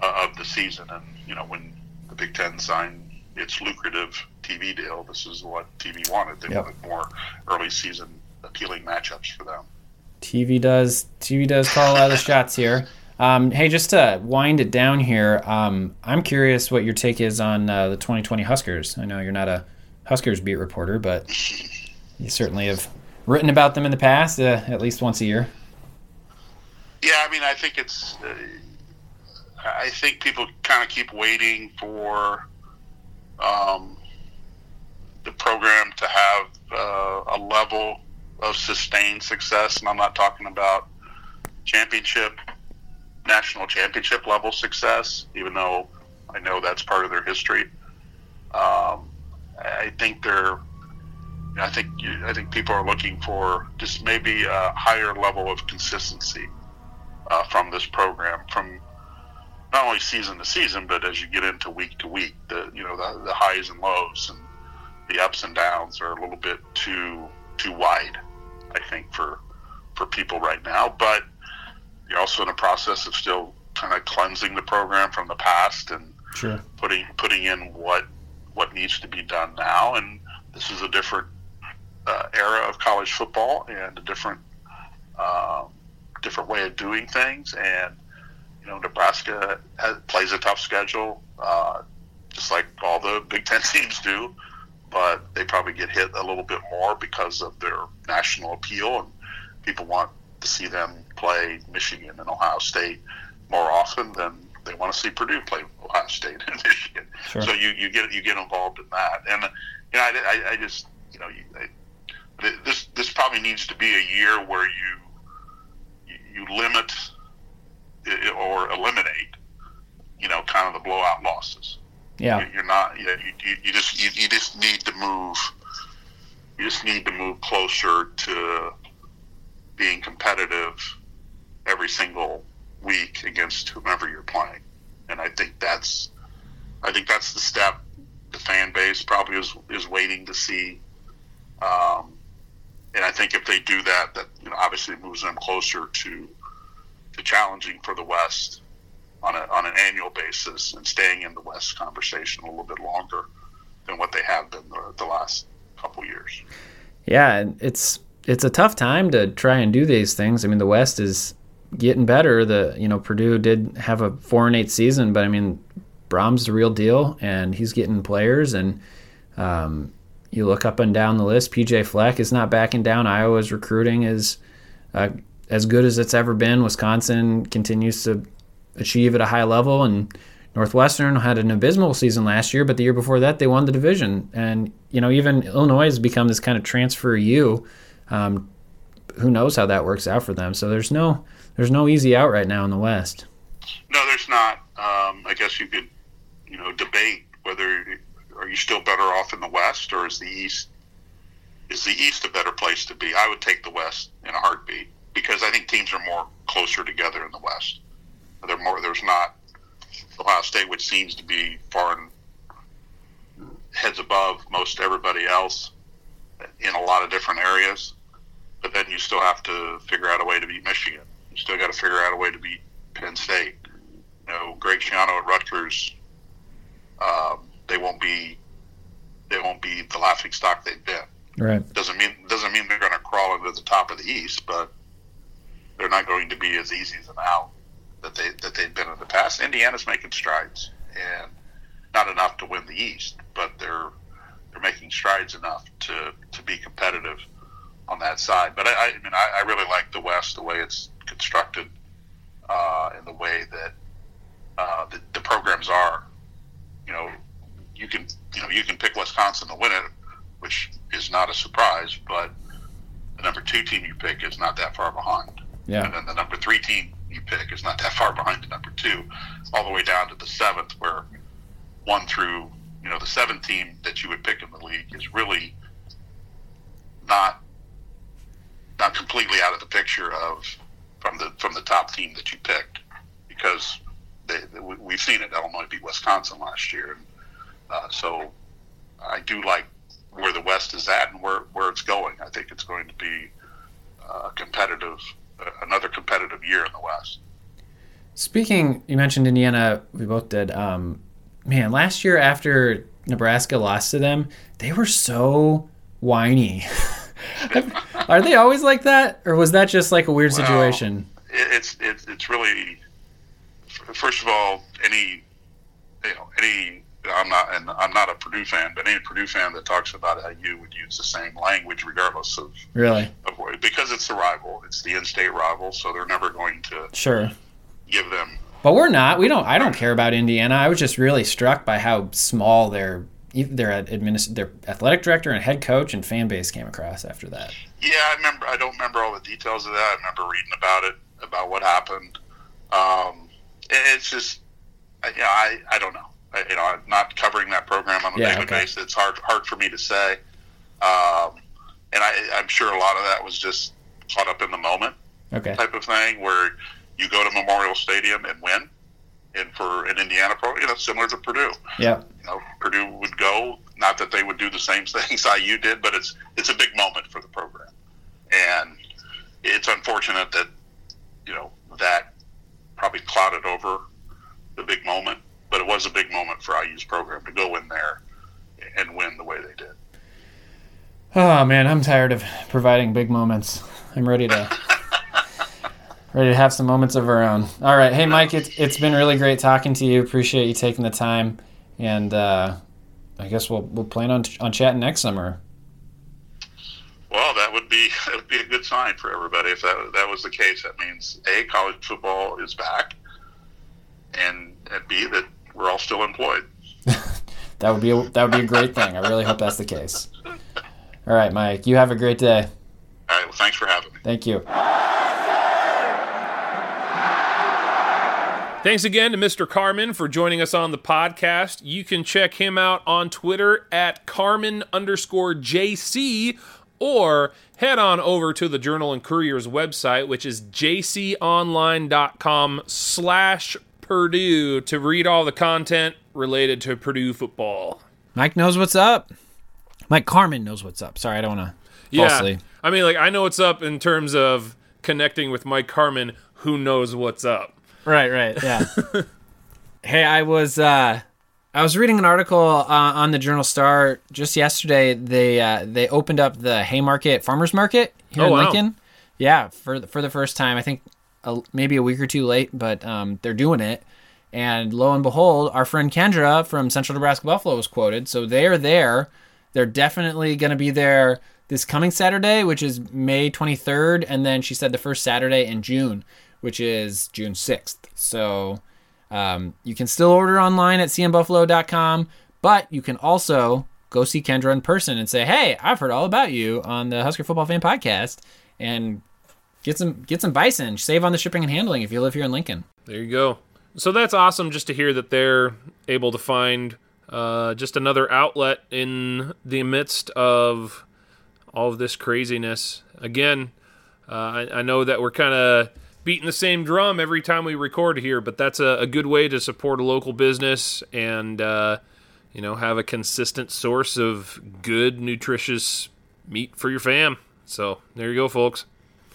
uh, of the season. And you know, when the Big Ten signed its lucrative TV deal, this is what TV wanted. They Yep. wanted more early season appealing matchups for them. TV does TV does call a lot of the shots here. Um, hey, just to wind it down here, um, I'm curious what your take is on uh, the 2020 Huskers. I know you're not a Huskers beat reporter, but you certainly have written about them in the past, uh, at least once a year. Yeah, I mean, I think it's. Uh, I think people kind of keep waiting for um, the program to have uh, a level of sustained success, and I'm not talking about championship, national championship level success, even though I know that's part of their history. Um, I think they're. I think I think people are looking for just maybe a higher level of consistency uh, from this program, from not only season to season, but as you get into week to week, the you know the, the highs and lows and the ups and downs are a little bit too too wide, I think, for for people right now. But you're also in a process of still kind of cleansing the program from the past and Sure. putting putting in what what needs to be done now. And this is a different uh, era of college football and a different um, different way of doing things. And you know, Nebraska has, plays a tough schedule, uh, just like all the Big Ten teams do. But they probably get hit a little bit more because of their national appeal and people want to see them play Michigan and Ohio State more often than they want to see Purdue play Ohio State and Michigan. Sure. So you, you get you get involved in that, and you know I, I, I just you know you, I, this this probably needs to be a year where you you limit or eliminate you know kind of the blowout losses. Yeah. You're not you, you, you just you, you just need to move you just need to move closer to being competitive every single week against whomever you're playing. And I think that's I think that's the step the fan base probably is is waiting to see. Um, and I think if they do that, that you know obviously moves them closer to challenging for the West on a on an annual basis and staying in the West conversation a little bit longer than what they have been the, the last couple years. Yeah, and it's it's a tough time to try and do these things. I mean, the West is getting better. The you know Purdue did have a four and eight season, but I mean, Brohm's the real deal, and he's getting players. And um, you look up and down the list, PJ Fleck is not backing down. Iowa's recruiting is uh, as good as it's ever been. Wisconsin continues to achieve at a high level, and Northwestern had an abysmal season last year, but the year before that they won the division. And you know, even Illinois has become this kind of transfer U. Um, who knows how that works out for them? So there's no there's no easy out right now in the West. No, there's not. Um, I guess you could, you know, debate whether are you still better off in the West or is the East is the East a better place to be? I would take the West in a heartbeat because I think teams are more closer together in the West. They're more. There's not Ohio State, which seems to be far and heads above most everybody else in a lot of different areas. But then you still have to figure out a way to beat Michigan. You still got to figure out a way to beat Penn State. You know, Greg Schiano at Rutgers. Um, they won't be. They won't be the laughing stock they've been. Right. Doesn't mean doesn't mean they're going to crawl into the top of the East, but they're not going to be as easy as an out that they that they've been in the past. Indiana's making strides, and not enough to win the East, but they're they're making strides enough to to be competitive on that side. But I, I mean, I, I really like the West, the way it's constructed, uh, and the way that uh, the, the programs are. You know, you can you know you can pick Wisconsin to win it, which is not a surprise, but the number two team you pick is not that far behind. Yeah. And then the number three team you pick is not that far behind the number two, all the way down to the seventh, where one through you know the seventh team that you would pick in the league is really not not completely out of the picture of from the from the top team that you picked because they, they, we- we've seen it. Illinois beat Wisconsin last year, and uh, so I do like where the West is at and where where it's going. I think it's going to be uh, competitive, another competitive year in the West. Speaking, you mentioned Indiana. We both did. Um, man, last year after Nebraska lost to them, they were so whiny. Are they always like that, or was that just like a weird Well, situation? It's it's it's really first of all any you know any I'm not and I'm not a Purdue fan, but any Purdue fan that talks about IU would use the same language regardless of, Really? of because it's the rival, it's the in-state rival, so they're never going to Sure. give them But we're not. We don't. I don't care about Indiana. I was just really struck by how small their their administ- their athletic director and head coach and fan base came across after that. Yeah, I remember. I don't remember all the details of that. I remember reading about it, about what happened. Um, it's just, yeah, I, I don't know. I, you know, I'm not covering that program on a Yeah, daily okay. basis. It's hard, hard for me to say. Um, and I, I'm sure a lot of that was just caught up in the moment Okay. type of thing, where you go to Memorial Stadium and win. And for an Indiana pro, you know, similar to Purdue, Yeah. you know, Purdue would go. Not that they would do the same things IU did, but it's it's a big moment for the program, and it's unfortunate that you know that probably clouded over the big moment. But it was a big moment for IU's program to go in there and win the way they did. Oh man, I'm tired of providing big moments. I'm ready to ready to have some moments of our own. All right, hey Mike, it's it's been really great talking to you. Appreciate you taking the time, and uh, I guess we'll we'll plan on on chatting next summer. Well, that would be that'd be a good sign for everybody if that that was the case. That means a college football is back, and, and b that we're all still employed. That would be a, that would be a great thing. I really hope that's the case. All right, Mike. You have a great day. All right. Well, thanks for having me. Thank you. Thanks again to Mr. Carmin for joining us on the podcast. You can check him out on Twitter at Carmin underscore JC or head on over to the Journal and Courier's website, which is jconline.com slash Purdue to read all the content related to Purdue football. Mike knows what's up. Mike Carmin knows what's up. Sorry, I don't want to Yeah. falsely. I mean, like, I know what's up in terms of connecting with Mike Carmin, who knows what's up. Right, right, yeah. hey, I was uh I was reading an article uh, on the Journal Star just yesterday. They uh, they opened up the Haymarket Farmers Market here Oh, in wow. Lincoln. Yeah, for the, for the first time. I think a, maybe a week or two late, but um, they're doing it. And lo and behold, our friend Kendra from Central Nebraska Buffalo was quoted. So they are there. They're definitely going to be there this coming Saturday, which is May 23rd, and then she said the first Saturday in June, which is June 6th. So um, you can still order online at cmbuffalo.com, but you can also go see Kendra in person and say, "Hey, I've heard all about you on the Husker Football Fan Podcast," and get some get some bison. Save on the shipping and handling if you live here in Lincoln. There you go. So that's awesome just to hear that they're able to find uh, just another outlet in the midst of all of this craziness. Again, uh, I, I know that we're kind of beating the same drum every time we record here, but that's a, a good way to support a local business and, uh, you know, have a consistent source of good, nutritious meat for your fam. So there you go, folks.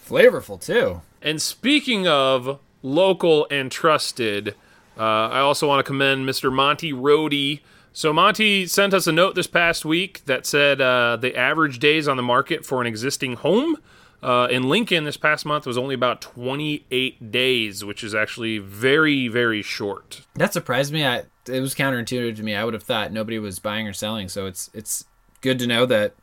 Flavorful too. And speaking of local and trusted, uh, I also want to commend Mr. Monty Rohde. So Monty sent us a note this past week that said uh, the average days on the market for an existing home uh, in Lincoln this past month was only about 28 days, which is actually very, very short. That surprised me. I, it was counterintuitive to me. I would have thought nobody was buying or selling. So it's it's good to know that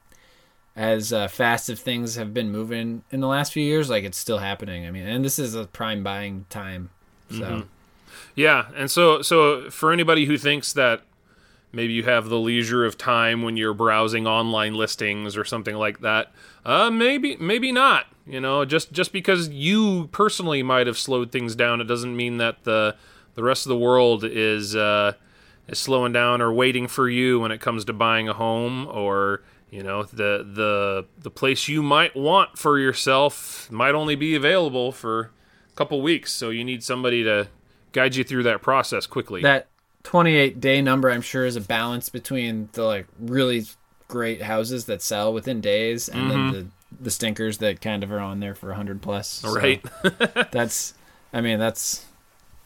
as uh, fast as things have been moving in the last few years, like it's still happening. I mean, and this is a prime buying time. So Yeah, and so so for anybody who thinks that maybe you have the leisure of time when you're browsing online listings or something like that, uh, maybe maybe not. You know, just just because you personally might have slowed things down, it doesn't mean that the the rest of the world is uh, is slowing down or waiting for you when it comes to buying a home or you know the the the place you might want for yourself might only be available for a couple weeks so you need somebody to guide you through that process quickly that 28 day number, I'm sure, is a balance between the like really great houses that sell within days and then mm-hmm. the the stinkers that kind of are on there for 100 plus. So right that's, I mean, that's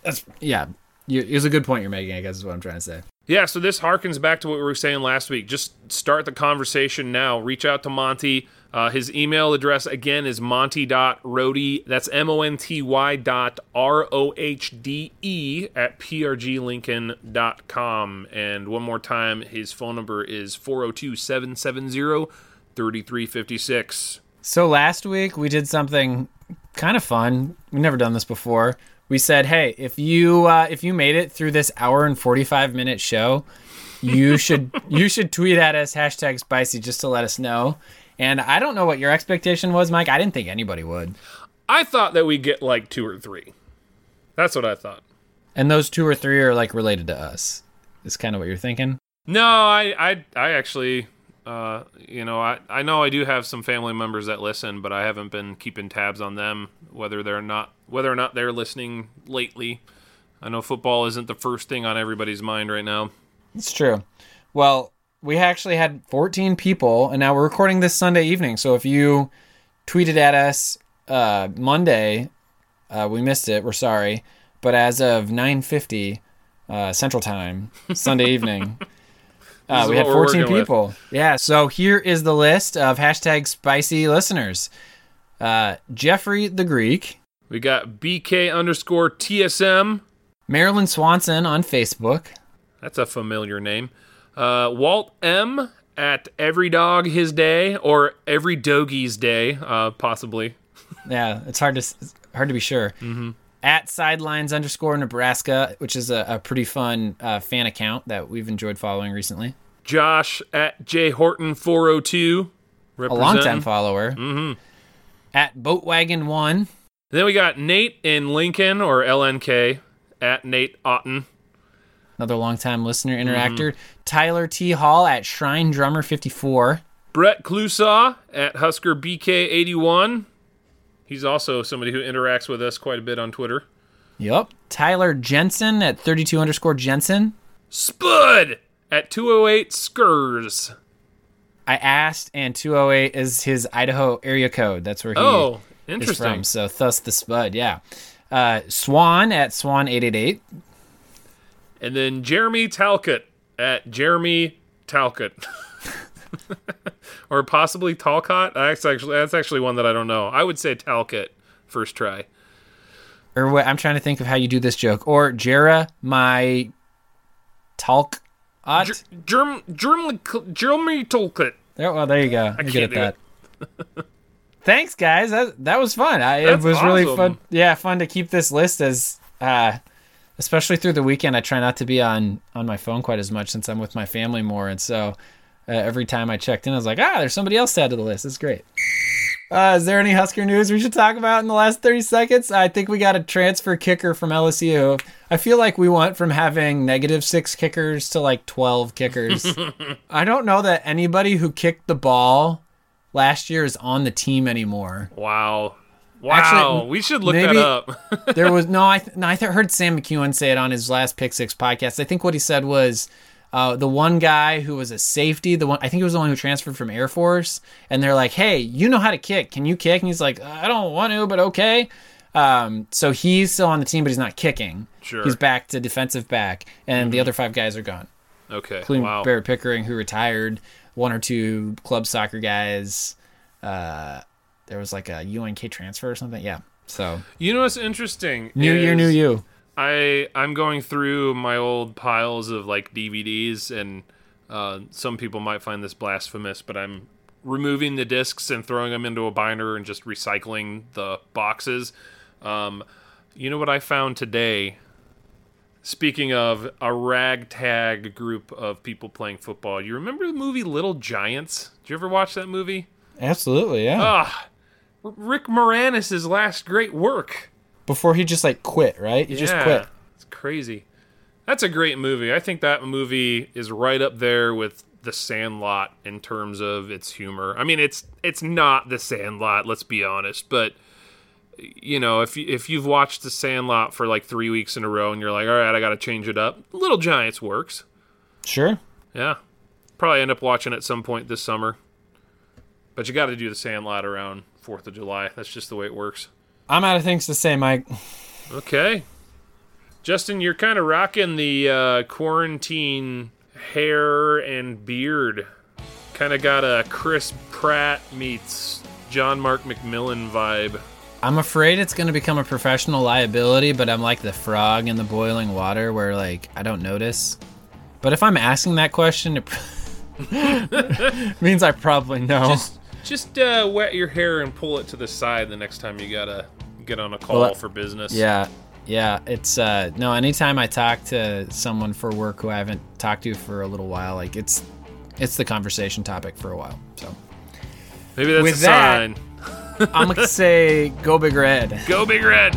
that's yeah. You, it's a good point you're making. I guess is what I'm trying to say. Yeah, so this harkens back to what we were saying last week. Just start the conversation now. Reach out to Monty. Uh, his email address again is monty.rohde. That's M O N T Y dot R O H D E at prglincoln.com. And one more time, his phone number is 402 770 3356. So last week we did something kind of fun. We've never done this before. We said, "Hey, if you uh, if you made it through this hour and forty five minute show, you should you should tweet at us hashtag spicy just to let us know." And I don't know what your expectation was, Mike. I didn't think anybody would. I thought that we'd get like two or three. That's what I thought. And those two or three are like related to us. Is kind of what you're thinking. No, I, I, I actually, uh, you know, I, I know I do have some family members that listen, but I haven't been keeping tabs on them whether they're not whether or not they're listening lately. I know football isn't the first thing on everybody's mind right now. It's true. Well, we actually had 14 people, and now we're recording this Sunday evening. So if you tweeted at us uh, Monday, uh, we missed it. We're sorry, but as of 9:50 uh, Central Time, Sunday evening, uh, we had 14 working with. people. Yeah. So here is the list of hashtag spicy listeners: uh, Jeffrey the Greek, We got BK underscore TSM. Marilyn Swanson on Facebook, That's a familiar name. Uh, Walt M. at every dog his day or every dogie's day, uh, possibly. Yeah, it's hard to hard to be sure. Mm-hmm. At sidelines underscore Nebraska, which is a, a pretty fun uh, fan account that we've enjoyed following recently. Josh at J Horton four hundred two, a longtime follower. Mm-hmm. At Boatwagon one. Then we got Nate in Lincoln or LNK at Nate Otten. Another longtime listener interactor. Mm-hmm. Tyler T. Hall at Shrine Drummer 54. Brett Clusaw at Husker BK 81. He's also somebody who interacts with us quite a bit on Twitter. Yep. Tyler Jensen at 32 underscore Jensen. Spud at 208 Skurs. I asked, and 208 is his Idaho area code. That's where he oh, is from. So thus the Spud, yeah. Uh, Swan at Swan888. And then Jeremy Talcott at Jeremy Talcott. or possibly Talcott. That's actually that's actually one that I don't know. I would say Talcott first try. Or what? I'm trying to think of how you do this joke. Or Jera my Talk. Jeremy Jeremy Talcott. There, well, there you go. You're good at that. Thanks, guys. That that was fun. I, it was awesome. really fun. Yeah, fun to keep this list as, uh, especially through the weekend. I try not to be on on my phone quite as much since I'm with my family more, and so uh, every time I checked in, I was like, ah, there's somebody else to add to the list. It's great. Uh, is there any Husker news we should talk about in the last 30 seconds? I think we got a transfer kicker from LSU. I feel like we went from having negative six kickers to like 12 kickers. I don't know that anybody who kicked the ball last year is on the team anymore. Wow. Wow, Actually, we should look that up. there was no, I th- no, I th- heard Sam McKewon say it on his last Pick Six podcast. I think what he said was uh, the one guy who was a safety, the one I think it was the one who transferred from Air Force, and they're like, "Hey, you know how to kick? Can you kick?" And he's like, "I don't want to, but okay." Um, so he's still on the team, but he's not kicking. Sure, he's back to defensive back, and mm-hmm. the other five guys are gone. Okay, including wow. Barrett Pickering, who retired, one or two club soccer guys. Uh, there was like a UNK transfer or something. Yeah. So you know what's interesting? New year, new you. I I'm going through my old piles of like DVDs, and uh, some people might find this blasphemous, but I'm removing the discs and throwing them into a binder and just recycling the boxes. Um, you know what I found today? Speaking of a ragtag group of people playing football, you remember the movie Little Giants? Did you ever watch that movie? Absolutely, yeah. Ah, Rick Moranis' last great work before he just like quit, right? He yeah, just quit. It's crazy. That's a great movie. I think that movie is right up there with The Sandlot in terms of its humor. I mean, it's it's not The Sandlot, let's be honest, but you know, if you, if you've watched The Sandlot for like 3 weeks in a row and you're like, "All right, I got to change it up." Little Giants works. Sure. Yeah. Probably end up watching at some point this summer. But you got to do The Sandlot around 4th of July. That's just the way it works. I'm out of things to say, Mike. Okay. Justin, you're kind of rocking the uh, quarantine hair and beard. Kind of got a Chris Pratt meets John Mark McMillan vibe. I'm afraid it's going to become a professional liability, but I'm like the frog in the boiling water where, like, I don't notice. But if I'm asking that question, it means I probably know. Just, just uh, wet your hair and pull it to the side the next time you gotta get on a call well, for business. Yeah, yeah. It's uh, no. Anytime I talk to someone for work who I haven't talked to for a little while, like it's it's the conversation topic for a while. So maybe that's With a sign. I'm gonna say go big red. Go big red.